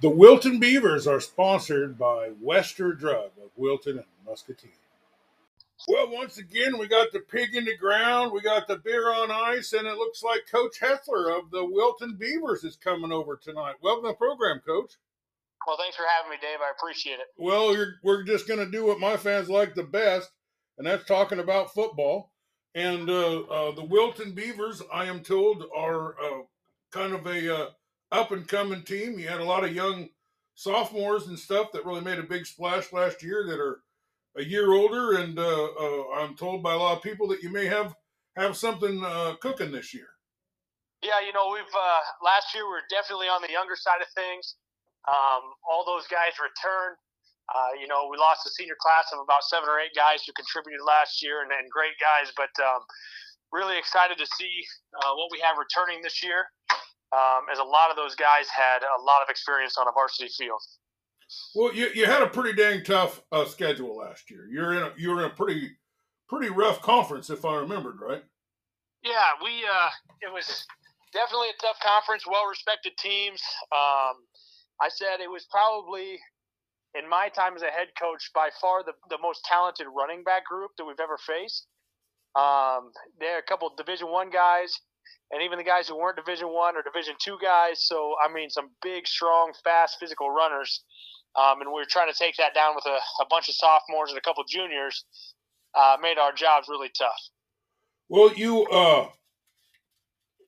The Wilton Beavers are sponsored by Wester Drug of Wilton and Muscatine. Well, once again, we got the pig in the ground, we got the beer on ice, and it looks like Coach Hetzler of the Wilton Beavers is coming over tonight. Welcome to the program, Coach. Well, thanks for having me, Dave. I appreciate it. Well, we're just going to do what my fans like the best, and that's talking about football. And uh, uh, the Wilton Beavers, I am told, are uh, kind of a uh, up and coming team. You had a lot of young sophomores and stuff that really made a big splash last year that are a year older, and uh, uh, I'm told by a lot of people that you may have have something uh, cooking this year. Yeah, you know, we've uh, last year we are definitely on the younger side of things. Um, all those guys returned. Uh, you know, we lost a senior class of about seven or eight guys who contributed last year, and, great guys. But um, really excited to see uh, what we have returning this year, um, as a lot of those guys had a lot of experience on a varsity field. Well, you, you had a pretty dang tough uh, schedule last year. You're in a you're in a pretty pretty rough conference, if I remembered right. Yeah, we uh, it was definitely a tough conference. Well respected teams. Um, I said it was probably in my time as a head coach by far the, the most talented running back group that we've ever faced. Um, there are a couple Division One guys, and even the guys who weren't Division One or Division Two guys. So I mean, some big, strong, fast, physical runners. Um, and we were trying to take that down with a, a bunch of sophomores and a couple juniors. Uh, made our jobs really tough. Well, you, uh,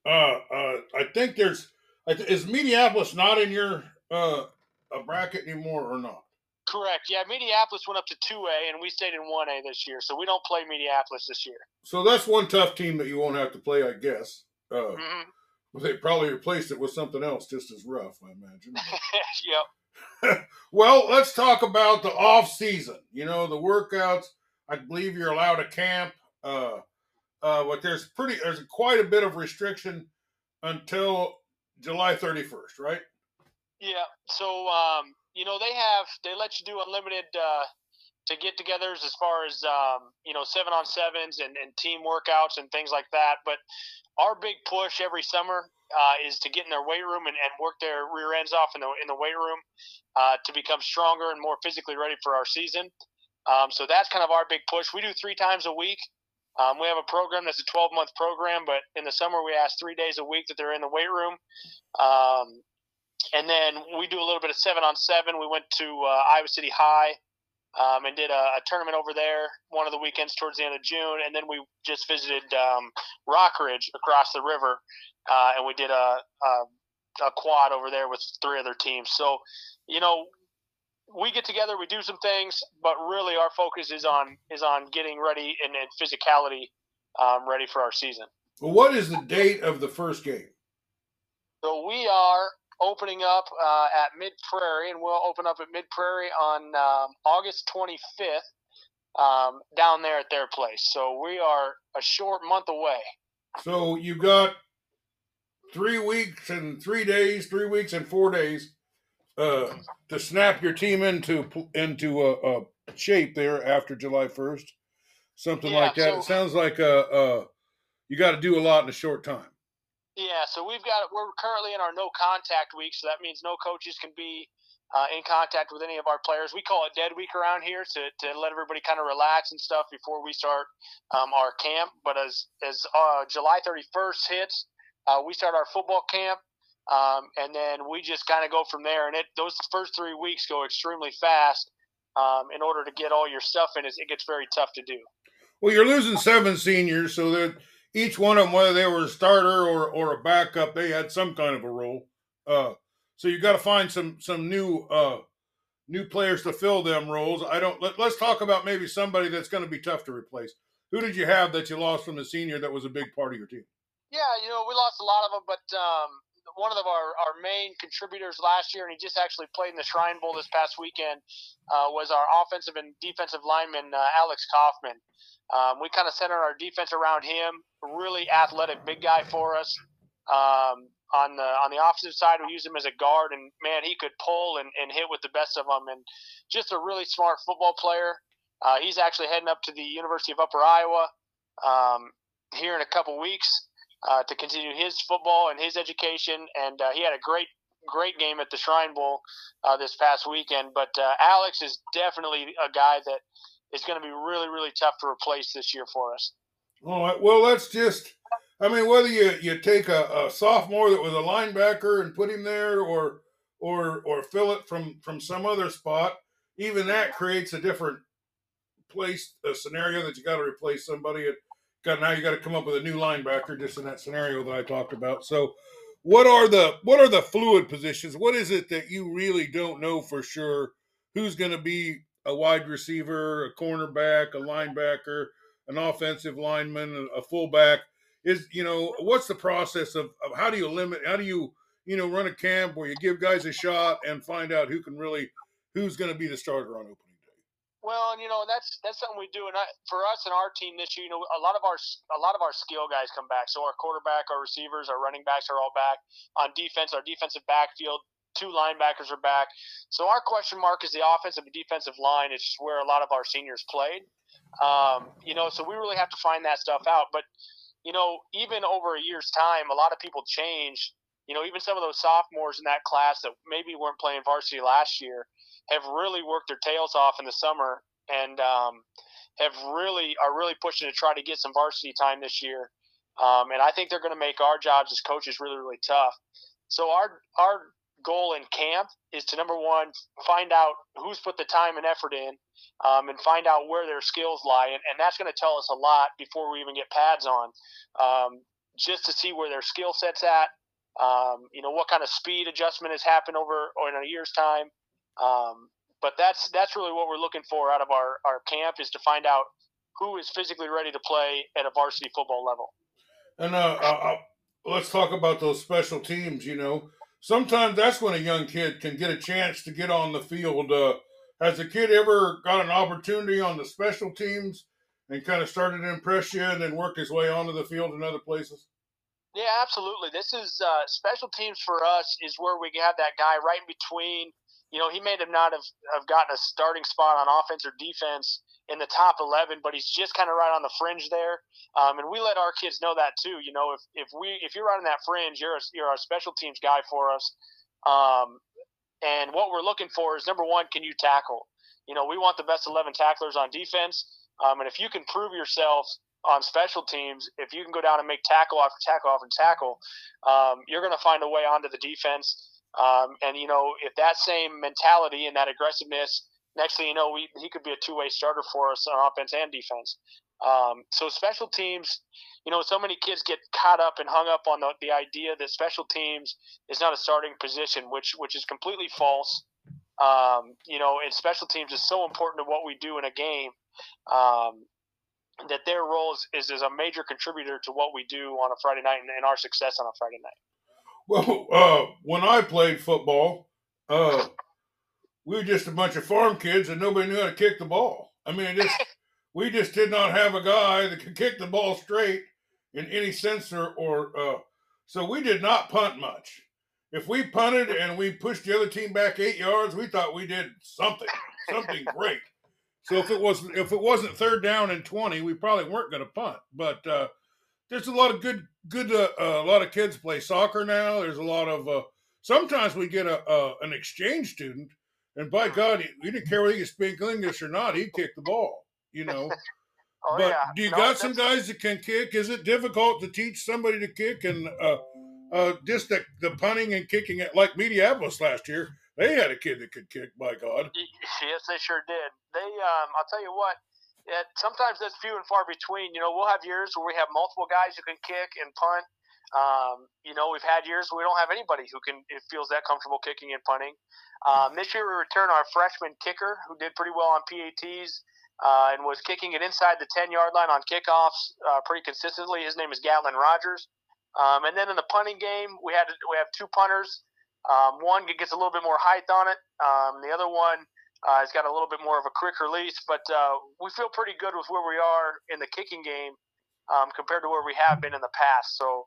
uh, uh, I think there's is Mediapolis not in your uh, a bracket anymore or not? Correct. Yeah, Mediapolis went up to two A, and we stayed in one A this year, so we don't play Mediapolis this year. So that's one tough team that you won't have to play, I guess. Uh, mm-hmm. Well, they probably replaced it with something else just as rough, I imagine. yep. well, let's talk about the off season. You know, the workouts. I believe you're allowed to camp, uh, uh, but there's pretty there's quite a bit of restriction until July 31st, right? Yeah. So um, you know they have they let you do unlimited uh, to get-togethers as far as um, you know seven on sevens and, and team workouts and things like that. But our big push every summer uh, is to get in their weight room and, and work their rear ends off in the in the weight room uh, to become stronger and more physically ready for our season. Um, so that's kind of our big push. We do three times a week. Um, we have a program that's a 12 month program, but in the summer we ask three days a week that they're in the weight room. Um, and then we do a little bit of seven on seven. We went to uh, Iowa City High um, and did a, a, tournament over there one of the weekends towards the end of June. And then we just visited um, Rockridge across the river, uh, and we did a, a, a quad over there with three other teams. So, you know, we get together, we do some things, but really our focus is on is on getting ready and, and physicality um, ready for our season. Well, what is the date of the first game? So we are opening up uh, at Mid Prairie, and we'll open up at Mid Prairie on um, August 25th um, down there at their place. So we are a short month away. So you've got three weeks and three days, three weeks and four days uh, to snap your team into into a, a, shape there after July 1st, something yeah, like that. So, it sounds like uh, uh, you got to do a lot in a short time. Yeah, so we've got we're currently in our no contact week, so that means no coaches can be uh, in contact with any of our players. We call it dead week around here to, to let everybody kind of relax and stuff before we start um, our camp. But as as uh, July 31st hits, uh, we start our football camp, um, and then we just kind of go from there. And it those first three weeks go extremely fast. Um, in order to get all your stuff in, it gets very tough to do. Well, you're losing seven seniors, so that each one of them, whether they were a starter or or a backup, they had some kind of a role. Uh, so you got to find some some new uh, new players to fill them roles. I don't. Let, us talk about maybe somebody that's going to be tough to replace. Who did you have that you lost from the senior that was a big part of your team? Yeah, you know we lost a lot of them, but um, one of our, our main contributors last year, and he just actually played in the Shrine Bowl this past weekend, uh, was our offensive and defensive lineman uh, Alex Kaufman. Um, we kind of centered our defense around him. Really athletic, big guy for us. Um, on the on the offensive side, we use him as a guard, and man, he could pull and, and hit with the best of them, and just a really smart football player. Uh, he's actually heading up to the University of Upper Iowa um, here in a couple weeks uh, to continue his football and his education, and uh, he had a great great game at the Shrine Bowl uh, this past weekend. But uh, Alex is definitely a guy that is going to be really, really tough to replace this year for us. All right. Well, let's just. I mean, whether you, you take a, a sophomore that was a linebacker and put him there, or or or fill it from from some other spot, even that creates a different place a scenario that you got to replace somebody. Got now you got to come up with a new linebacker just in that scenario that I talked about. So, what are the what are the fluid positions? What is it that you really don't know for sure who's going to be a wide receiver, a cornerback, a linebacker, an offensive lineman, a fullback? Is you know what's the process of, of how do you limit? How do you you know run a camp where you give guys a shot and find out who can really who's going to be the starter on opening? Well, and you know that's that's something we do, and I, for us and our team this year, you know, a lot of our a lot of our skill guys come back. So our quarterback, our receivers, our running backs are all back. On defense, our defensive backfield, two linebackers are back. So our question mark is the offensive and defensive line. It's where a lot of our seniors played. Um, you know, so we really have to find that stuff out. But you know, even over a year's time, a lot of people change. You know, even some of those sophomores in that class that maybe weren't playing varsity last year have really worked their tails off in the summer and um, have really are really pushing to try to get some varsity time this year. Um, and I think they're going to make our jobs as coaches really really tough. So our our goal in camp is to number one find out who's put the time and effort in, um, and find out where their skills lie, and, and that's going to tell us a lot before we even get pads on, um, just to see where their skill sets at. Um, you know what kind of speed adjustment has happened over or in a year's time. Um, but that's that's really what we're looking for out of our, our camp is to find out who is physically ready to play at a varsity football level. And uh, uh, uh, let's talk about those special teams. You know, sometimes that's when a young kid can get a chance to get on the field. Uh, has a kid ever got an opportunity on the special teams and kind of started to impress you and then work his way onto the field in other places? Yeah, absolutely. This is uh, special teams for us is where we have that guy right in between you know, he may have not have, have gotten a starting spot on offense or defense in the top 11, but he's just kind of right on the fringe there. Um, and we let our kids know that too. You know, if, if we if you're right on that fringe, you're a, you're a special teams guy for us. Um, and what we're looking for is number one, can you tackle? You know, we want the best 11 tacklers on defense. Um, and if you can prove yourself on special teams, if you can go down and make tackle after tackle after tackle, um, you're going to find a way onto the defense. Um, and you know, if that same mentality and that aggressiveness, next thing you know, we, he could be a two-way starter for us on offense and defense. Um, so special teams, you know, so many kids get caught up and hung up on the, the idea that special teams is not a starting position, which which is completely false. Um, you know, and special teams is so important to what we do in a game um, that their role is, is, is, a major contributor to what we do on a Friday night and, and our success on a Friday night. Well, uh, when I played football, uh, we were just a bunch of farm kids and nobody knew how to kick the ball. I mean, just we just did not have a guy that could kick the ball straight in any sense or, or uh, so we did not punt much. If we punted and we pushed the other team back eight yards, we thought we did something, something great. So if it wasn't if it wasn't third down and twenty, we probably weren't going to punt. But uh, there's a lot of good good uh, uh, a lot of kids play soccer now. There's a lot of uh, sometimes we get a an exchange student, and by God, he, he didn't care whether you speak English or not. He kicked the ball, you know. oh, but yeah. do you no, got some guys that can kick? Is it difficult to teach somebody to kick and uh, just the, the punting and kicking it like Mediapolis last year? They had a kid that could kick. By God, yes, they sure did. They, um, I'll tell you what yeah, sometimes that's few and far between. You know, we'll have years where we have multiple guys who can kick and punt. Um, you know, we've had years where we don't have anybody who can it feels that comfortable kicking and punting. Um, this year we return our freshman kicker who did pretty well on PATs uh, and was kicking it inside the 10 yard line on kickoffs uh, pretty consistently. His name is Gatlin Rogers. Um, and then in the punting game, we had we have two punters. Um, one gets a little bit more height on it. Um, the other one uh, it's got a little bit more of a quick release, but uh, we feel pretty good with where we are in the kicking game um, compared to where we have been in the past. So,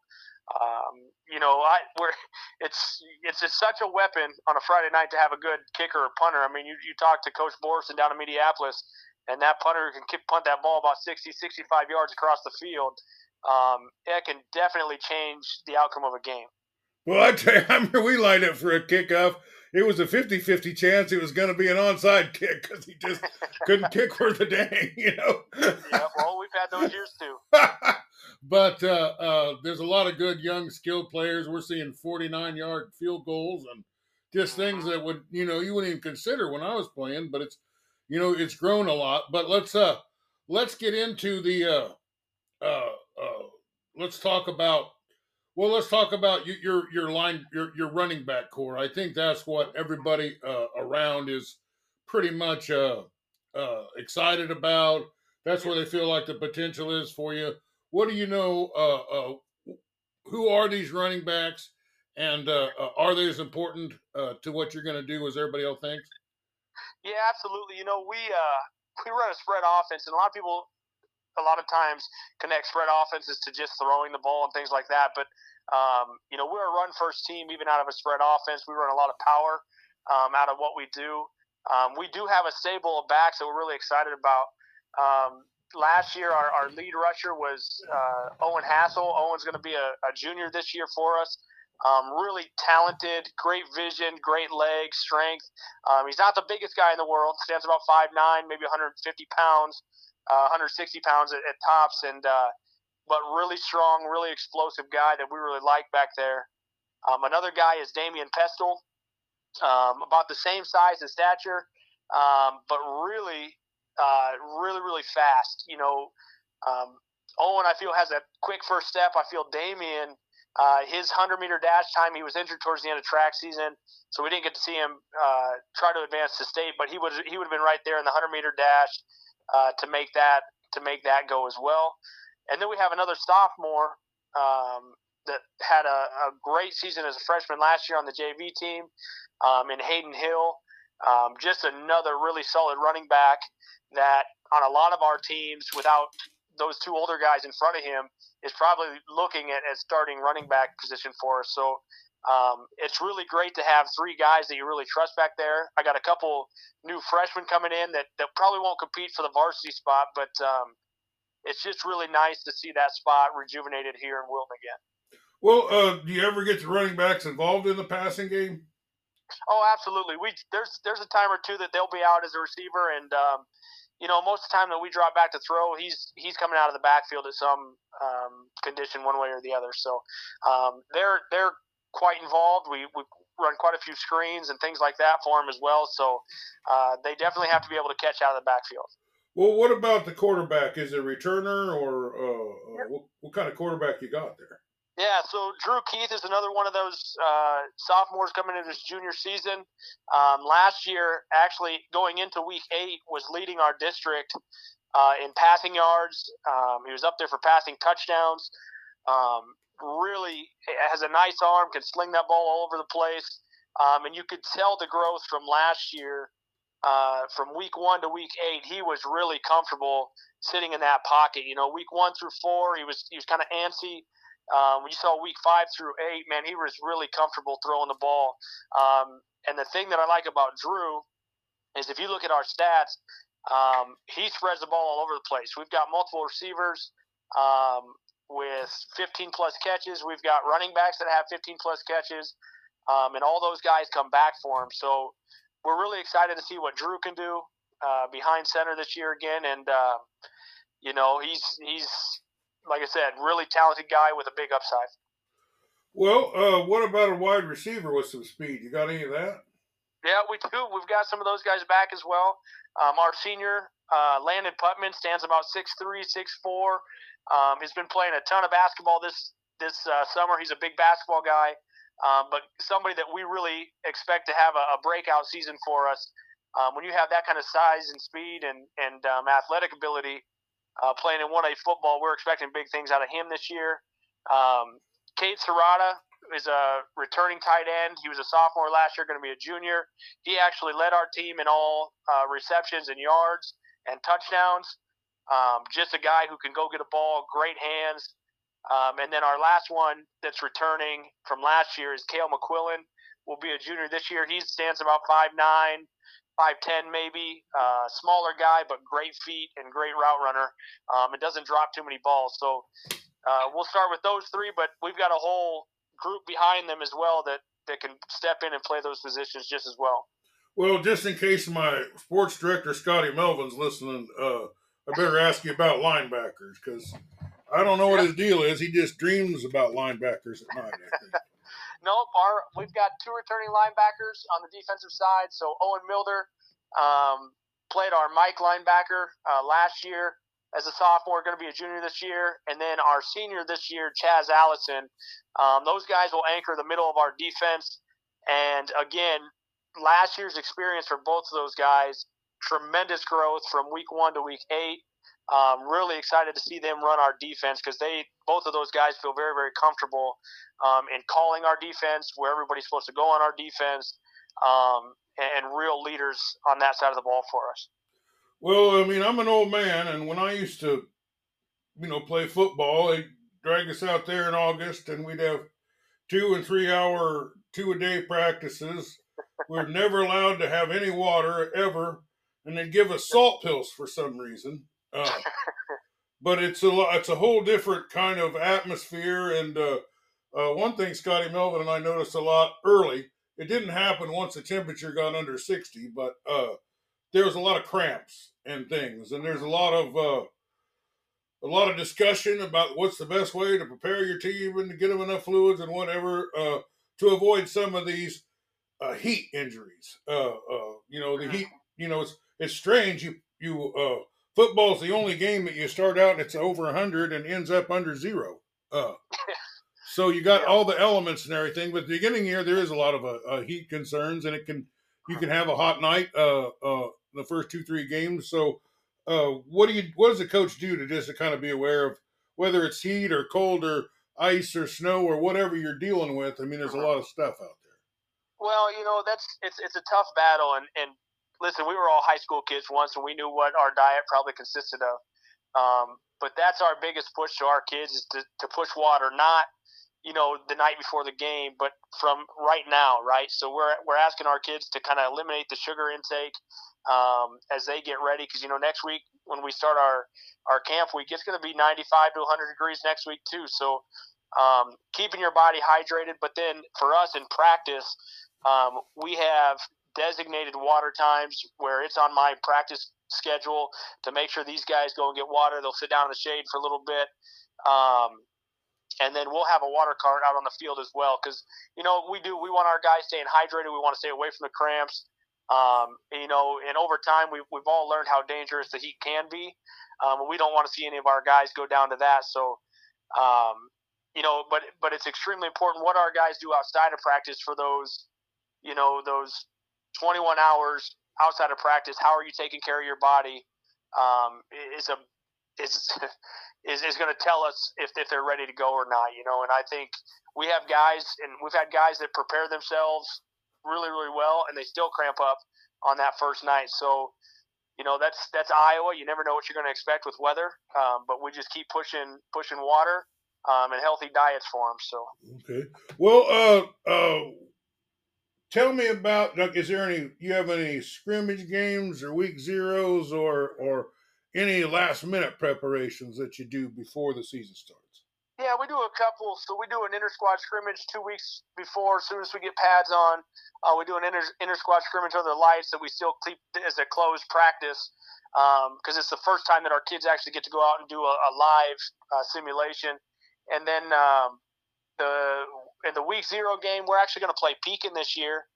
um, you know, I we're it's it's such a weapon on a Friday night to have a good kicker or punter. I mean, you you talk to Coach Borson down in Mediapolis, and that punter can kick, punt that ball about 60, 65 yards across the field. Um, it can definitely change the outcome of a game. Well, I tell you, I remember we lined up for a kickoff. It was a 50-50 chance it was going to be an onside kick because he just couldn't kick worth a dang, you know. yeah, well, we've had those years too. but uh, uh, there's a lot of good young skilled players. We're seeing 49 yard field goals and just things Mm-hmm. that would you know you wouldn't even consider when I was playing. But it's you know it's grown a lot. But let's uh let's get into the uh uh, uh let's talk about well let's talk about you, your your line your your running back core. I think that's what everybody uh, around is pretty much uh uh excited about. That's where they feel like the potential is for you. What do you know? Uh, uh, who are these running backs, and uh, uh, are they as important uh, to what you're going to do as everybody else thinks? Yeah, absolutely. You know, we uh, we run a spread offense, and a lot of people, a lot of times, connect spread offenses to just throwing the ball and things like that. But um, you know, we're a run first team, even out of a spread offense. We run a lot of power um, out of what we do. Um, we do have a stable of backs that we're really excited about. Um, last year, our, our lead rusher was uh, Owen Hassel. Owen's going to be a, a junior this year for us. Um, really talented, great vision, great legs, strength. Um, he's not the biggest guy in the world. Stands about 5'9", maybe 150 pounds, uh, 160 pounds at, at tops, and uh, but really strong, really explosive guy that we really like back there. Um, another guy is Damian Pestle, um, about the same size and stature, um, but really, uh, really, really fast. You know, um, Owen, I feel, has a quick first step. I feel Damian, uh, his 100 meter dash time, he was injured towards the end of track season, so we didn't get to see him uh, try to advance to state. But he would he would have been right there in the 100 meter dash uh, to make that to make that go as well. And then we have another sophomore um, that had a, a, great season as a freshman last year on the JV team um, in Hayden Hill. Um, just another really solid running back that on a lot of our teams, without those two older guys in front of him, is probably looking at, at starting running back position for us. So um, it's really great to have three guys that you really trust back there. I got a couple new freshmen coming in that, that probably won't compete for the varsity spot, but um, it's just really nice to see that spot rejuvenated here in Wilton again. Well, uh, do you ever get the running backs involved in the passing game? Oh, absolutely. We there's there's a time or two that they'll be out as a receiver, and um, you know most of the time that we drop back to throw, he's he's coming out of the backfield at some um, condition, one way or the other. So um, they're they're quite involved. We we run quite a few screens and things like that for him as well. So uh, they definitely have to be able to catch out of the backfield. Well, what about the quarterback? Is it a returner or uh, yep. what, what, kind of quarterback you got there? Yeah, so Drew Keith is another one of those uh, sophomores coming into his junior season. Um, last year, actually going into week eight, was leading our district uh, in passing yards. Um, he was up there for passing touchdowns. Um, really has a nice arm, can sling that ball all over the place. Um, and you could tell the growth from last year uh, from week one to week eight, he was really comfortable sitting in that pocket. You know, week one through four, he was he was kind of antsy. Um, when you saw week five through eight, man, he was really comfortable throwing the ball. Um, and the thing that I like about Drew is if you look at our stats, um, he spreads the ball all over the place. We've got multiple receivers um, with 15 plus catches. We've got running backs that have 15 plus catches, um, and all those guys come back for him. So we're really excited to see what Drew can do uh, behind center this year again. And uh, you know, he's he's like I said, really talented guy with a big upside. Well, uh, what about a wide receiver with some speed? You got any of that? Yeah, we do. We've got some of those guys back as well. Um, our senior uh, Landon Putman stands about 6'3", 6'4". Um, he's been playing a ton of basketball this this uh, summer. He's a big basketball guy, um, but somebody that we really expect to have a, a breakout season for us. Um, when you have that kind of size and speed and and um, athletic ability, uh, playing in 1A football, we're expecting big things out of him this year. Um, Kate Serrata is a returning tight end. He was a sophomore last year, going to be a junior. He actually led our team in all uh, receptions and yards and touchdowns. Um, just a guy who can go get a ball, great hands. Um, and then our last one that's returning from last year is Kale McQuillan. Will be a junior this year. He stands about five nine, five ten maybe. Uh, smaller guy, but great feet and great route runner. Um, it doesn't drop too many balls. So uh, we'll start with those three, but we've got a whole group behind them as well that that can step in and play those positions just as well. Well, just in case my sports director Scotty Melvin's listening, uh, I better ask you about linebackers because I don't know what his deal is. He just dreams about linebackers at night. Nope, our we've got two returning linebackers on the defensive side. So Owen Milder um, played our Mike linebacker uh, last year as a sophomore, going to be a junior this year, and then our senior this year, Chaz Allison. Um, those guys will anchor the middle of our defense. And again, last year's experience for both of those guys, tremendous growth from week one to week eight. Um, really excited to see them run our defense because they both of those guys feel very very comfortable um, in calling our defense where everybody's supposed to go on our defense um, and, and real leaders on that side of the ball for us. Well, I mean, I'm an old man, and when I used to, you know, play football, they'd drag us out there in August, and we'd have two and three hour, two a day practices. We're never allowed to have any water ever, and they'd give us salt pills for some reason. Uh, but it's a it's a whole different kind of atmosphere. And uh, uh, one thing Scotty Melvin and I noticed a lot early, it didn't happen once the temperature got under 60, but uh, there was a lot of cramps and things, and there's a lot of uh, a lot of discussion about what's the best way to prepare your team and to get them enough fluids and whatever uh, to avoid some of these uh, heat injuries. Uh, uh, you know, the heat. You know, it's it's strange. You you uh, football's the only game that you start out and it's over hundred and ends up under zero. Uh, so you got all the elements and everything. But the beginning here, there is a lot of uh, uh, heat concerns, and it can you can have a hot night uh, uh, the first two three games. So uh, what do you what does the coach do to just to kind of be aware of whether it's heat or cold or ice or snow or whatever you're dealing with? I mean, there's a lot of stuff out there. Well, you know that's it's it's a tough battle, and and listen, we were all high school kids once, and we knew what our diet probably consisted of. Um, but that's our biggest push to our kids is to, to push water, not you know the night before the game, but from right now, right? So we're we're asking our kids to kind of eliminate the sugar intake um, as they get ready, because you know next week when we start our our camp week, it's going to be 95 to 100 degrees next week too. So um, keeping your body hydrated, but then for us in practice, um, we have designated water times where it's on my practice schedule to make sure these guys go and get water. They'll sit down in the shade for a little bit. Um, and then we'll have a water cart out on the field as well because you know we do we want our guys staying hydrated we want to stay away from the cramps um, you know and over time we've, we've all learned how dangerous the heat can be um, we don't want to see any of our guys go down to that so um, you know but but it's extremely important what our guys do outside of practice for those you know those 21 hours outside of practice how are you taking care of your body um, is a is is, going to tell us if, if they're ready to go or not, you know. And I think we have guys, and we've had guys that prepare themselves really, really well, and they still cramp up on that first night. So, you know, that's that's Iowa. You never know what you're going to expect with weather, um, but we just keep pushing pushing water um, and healthy diets for them. So, okay. Well, uh, uh, tell me about. Is there any? You have any scrimmage games or week zeros or or any last minute preparations that you do before the season starts? Yeah, we do a couple. So we do an inter squad scrimmage two weeks before. As soon as we get pads on, uh, we do an inter squad scrimmage under the lights that we still keep as a closed practice because um, it's the first time that our kids actually get to go out and do a, a live uh, simulation. And then um, the in the week zero game, we're actually going to play Pekin this year.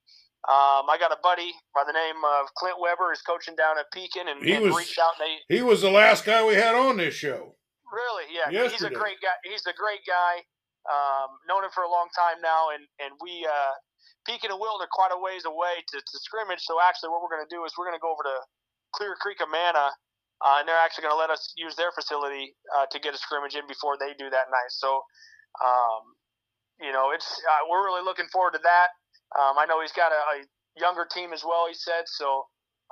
Um, I got a buddy by the name of Clint Weber is coaching down at Pekin, and he and was reached out. And they, he was the last guy we had on this show. Really, yeah, Yesterday. he's a great guy. He's a great guy. Um, known him for a long time now, and and we uh, Pekin and Wilton are quite a ways away to, to scrimmage. So actually, what we're going to do is we're going to go over to Clear Creek Amana, uh, and they're actually going to let us use their facility uh, to get a scrimmage in before they do that night. So, um, you know, it's uh, we're really looking forward to that. Um, I know he's got a, a, younger team as well. He said so.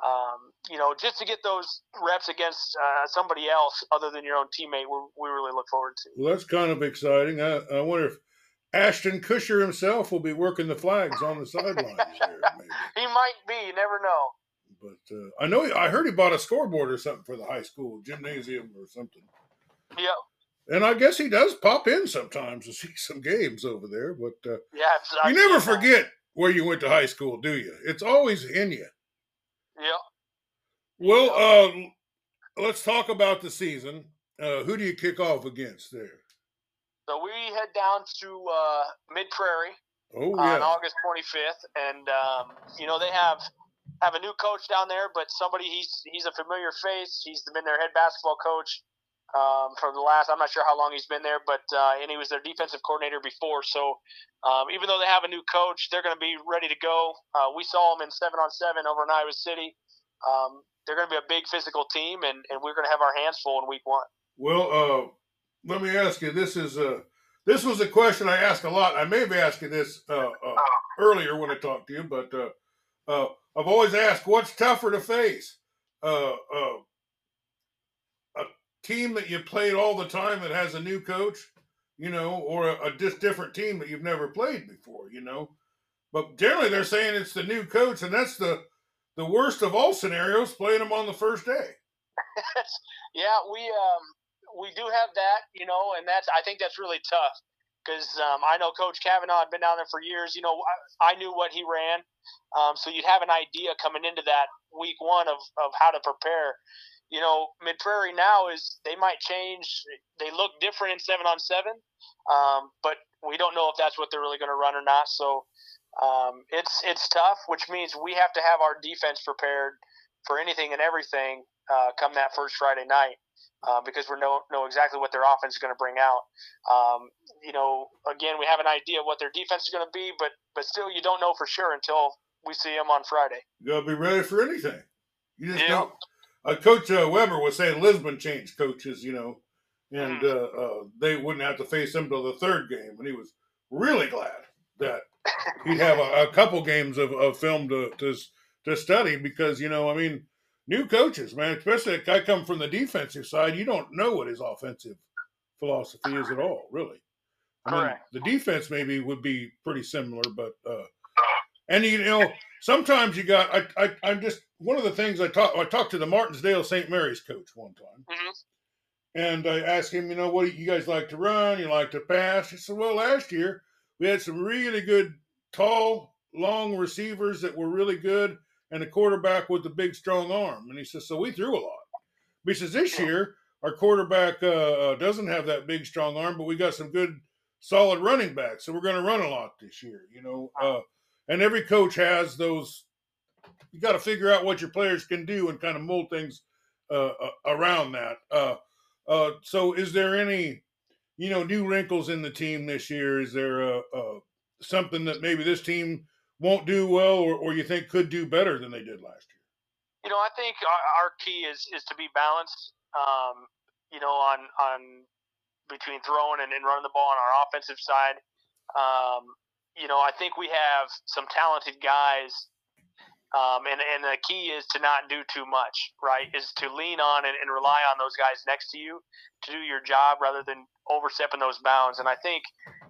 Um, you know, just to get those reps against uh, somebody else other than your own teammate, we, we really look forward to. Well, that's kind of exciting. I, I wonder if Ashton Kutcher himself will be working the flags on the sidelines. He might be. You never know. But uh, I know I heard he bought a scoreboard or something for the high school gymnasium or something. Yep. And I guess he does pop in sometimes to see some games over there. But uh, yeah, you never forget where you went to high school, do you? It's always in you. Yeah. Well, uh, let's talk about the season. Uh, who do you kick off against there? So we head down to uh, Mid Prairie oh, yeah. on August 25th, and um, you know they have have a new coach down there, but somebody he's he's a familiar face. He's been their head basketball coach um, for the last. I'm not sure how long he's been there, but uh, and he was their defensive coordinator before. So um, even though they have a new coach, they're going to be ready to go. Uh, we saw them in seven on seven over in Iowa City. Um, they're going to be a big physical team, and, and we're going to have our hands full in week one. Well, uh, let me ask you. This is a this was a question I asked a lot. I may be asking this uh, uh, earlier when I talked to you, but uh, uh, I've always asked, what's tougher to face? Uh, uh, team that you played all the time that has a new coach, you know, or a, a just different team that you've never played before, you know. But generally, they're saying it's the new coach, and that's the the worst of all scenarios, playing them on the first day. yeah, we um, we do have that, you know, and that's I think that's really tough because um, I know Coach Kavanaugh had been down there for years. You know, I, I knew what he ran, um, so you'd have an idea coming into that week one of, of how to prepare. You know, Mid Prairie now is they might change. They look different in seven on seven, um, but we don't know if that's what they're really going to run or not. So um, it's it's tough, which means we have to have our defense prepared for anything and everything uh, come that first Friday night uh, because we know know exactly what their offense is going to bring out. Um, you know, again, we have an idea what their defense is going to be, but but still, you don't know for sure until we see them on Friday. You got to be ready for anything. You just don't. Uh, Coach uh, Weber was saying Lisbon changed coaches, you know, and mm. uh, they wouldn't have to face him till the third game, and he was really glad that he'd have a, a couple games of, of film to, to to study because you know, I mean new coaches, man, especially if I come from the defensive side, you don't know what his offensive philosophy is at all, really. I mean, the defense maybe would be pretty similar, but uh, and you know sometimes you got I, I I'm just one of the things I talked I talked to the Martensdale St. Mary's coach one time, mm-hmm. and I asked him, you know, what do you guys like to run? You like to pass? He said, well, last year we had some really good tall, long receivers that were really good, and a quarterback with a big, strong arm. And he says, so we threw a lot. But he says this year our quarterback uh, uh, doesn't have that big, strong arm, but we got some good, solid running backs, so we're going to run a lot this year. You know, uh, and every coach has those. You got to figure out what your players can do and kind of mold things uh, uh, around that. Uh, so, is there any, you know, new wrinkles in the team this year? Is there a, a something that maybe this team won't do well or, or you think could do better than they did last year? You know, I think our, our key is is to be balanced. Um, you know, on on between throwing and, and running the ball on our offensive side. Um, you know, I think we have some talented guys, um, and and the key is to not do too much. Right, is to lean on and, and rely on those guys next to you to do your job rather than overstepping those bounds. And I think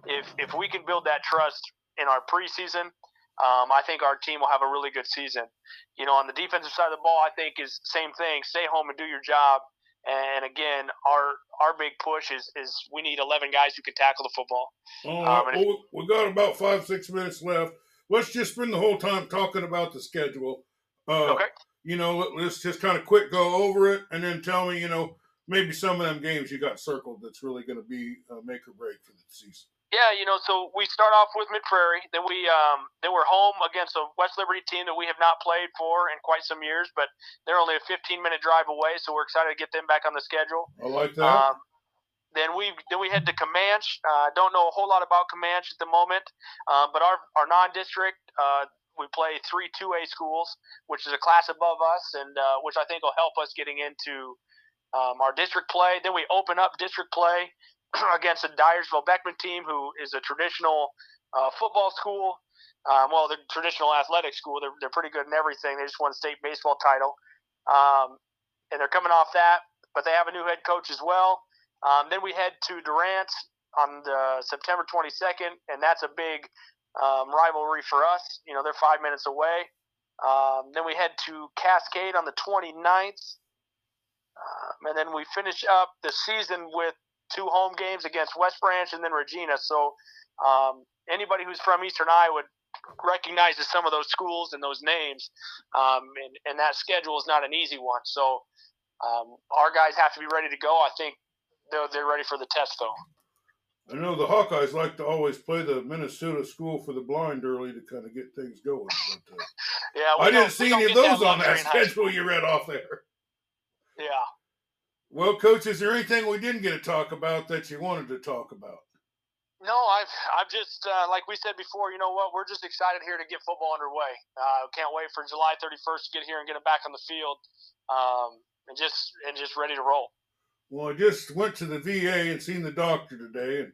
if if we can build that trust in our preseason um, I think our team will have a really good season. You know, on the defensive side of the ball, I think is same thing. Stay home and do your job. And again, our our big push is is we need eleven guys who can tackle the football. All right. Um, well, we got about five six minutes left. Let's just spend the whole time talking about the schedule. Uh, okay. You know, let, us just kind of quick go over it, and then tell me, you know, maybe some of them games you got circled that's really going to be uh, make or break for the season. Yeah, you know, so we start off with Mid Prairie. Then we um, then we're home against a West Liberty team that we have not played for in quite some years, but they're only a 15 minute drive away, so we're excited to get them back on the schedule. I like that. Um, then we then we head to Camanche. Uh, don't know a whole lot about Camanche at the moment, uh, but our our non-district uh, we play three 2A schools, which is a class above us, and uh, which I think will help us getting into um, our district play. Then we open up district play against a Dyersville Beckman team who is a traditional uh, football school. Um, well, they're traditional athletic school. They're, they're pretty good in everything. They just won state baseball title. Um, and they're coming off that, but they have a new head coach as well. Um, then we head to Durant on the September 22nd, and that's a big um, rivalry for us. You know, they're five minutes away. Um, then we head to Cascade on the 29th. Um, and then we finish up the season with two home games against West Branch and then Regina. So um, anybody who's from Eastern Iowa recognizes some of those schools and those names, um, and, and that schedule is not an easy one. So um, our guys have to be ready to go. I think they're, they're ready for the test, though. I know the Hawkeyes like to always play the Minnesota School for the Blind early to kind of get things going. But, uh, Yeah, I didn't see any of those on that schedule you read off there. Yeah. Well, Coach, is there anything we didn't get to talk about that you wanted to talk about? No, I've I've just uh, like we said before. You know what? We're just excited here to get football underway. Uh, can't wait for July 31st to get here and get it back on the field, um, and just and just ready to roll. Well, I just went to the VA and seen the doctor today, and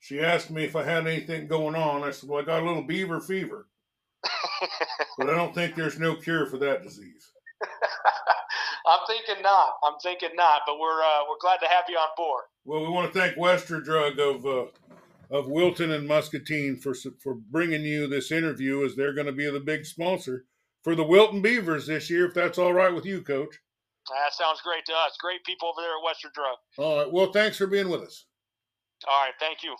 she asked me if I had anything going on. I said, "Well, I got a little beaver fever, but I don't think there's no cure for that disease." I'm thinking not. I'm thinking not. But we're uh, we're glad to have you on board. Well, we want to thank Western Drug of uh, of Wilton and Muscatine for for bringing you this interview, as they're going to be the big sponsor for the Wilton Beavers this year. If that's all right with you, Coach. That sounds great to us. Great people over there at Western Drug. All right. Well, thanks for being with us. All right. Thank you.